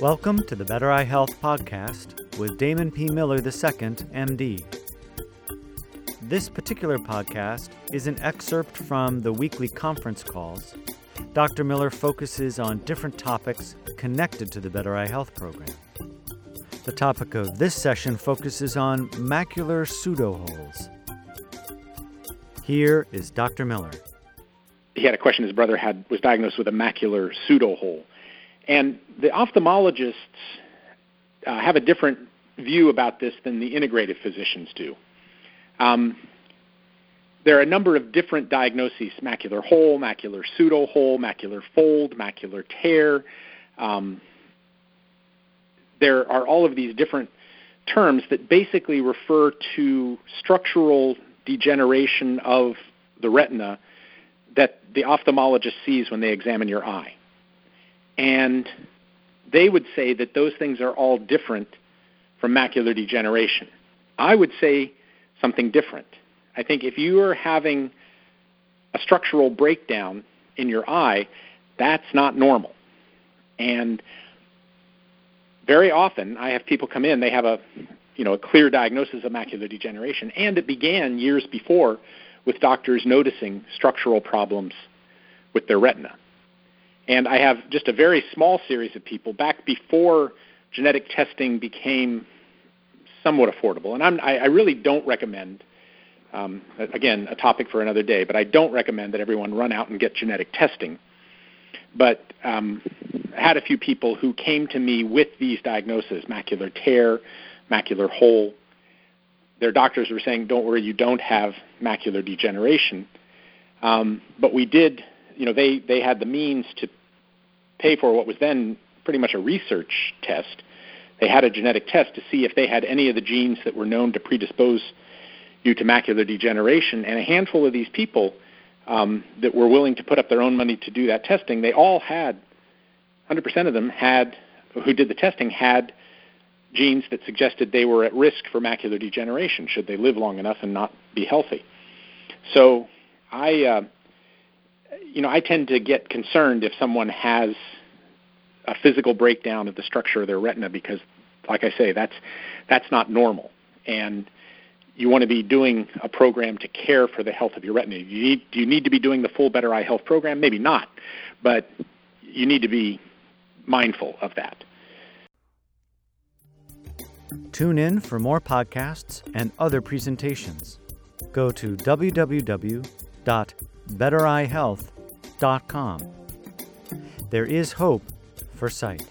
Welcome to the Better Eye Health Podcast with Damon P. Miller II, MD. This particular podcast is an excerpt from the weekly conference calls. Dr. Miller focuses on different topics connected to the Better Eye Health program. The topic of this session focuses on macular pseudoholes. Here is Dr. Miller. He had a question his brother had was diagnosed with a macular pseudohole and the ophthalmologists uh, have a different view about this than the integrative physicians do. Um, there are a number of different diagnoses macular hole, macular pseudohole, macular fold, macular tear. Um, there are all of these different terms that basically refer to structural degeneration of the retina that the ophthalmologist sees when they examine your eye. And they would say that those things are all different from macular degeneration. I would say something different. I think if you are having a structural breakdown in your eye, that's not normal. And very often I have people come in, they have a you know, a clear diagnosis of macular degeneration, and it began years before with doctors noticing structural problems with their retina. And I have just a very small series of people back before genetic testing became somewhat affordable. And I'm, I, I really don't recommend, um, again, a topic for another day, but I don't recommend that everyone run out and get genetic testing. But um, had a few people who came to me with these diagnoses macular tear, macular hole. Their doctors were saying, don't worry, you don't have macular degeneration. Um, but we did you know, they, they had the means to pay for what was then pretty much a research test. They had a genetic test to see if they had any of the genes that were known to predispose you to macular degeneration. And a handful of these people um, that were willing to put up their own money to do that testing, they all had, 100% of them had, who did the testing, had genes that suggested they were at risk for macular degeneration should they live long enough and not be healthy. So I, uh, you know, I tend to get concerned if someone has a physical breakdown of the structure of their retina because, like I say, that's that's not normal, and you want to be doing a program to care for the health of your retina. You need, you need to be doing the full Better Eye Health program? Maybe not, but you need to be mindful of that. Tune in for more podcasts and other presentations. Go to www.bettereyehealth.com. There is hope for sight.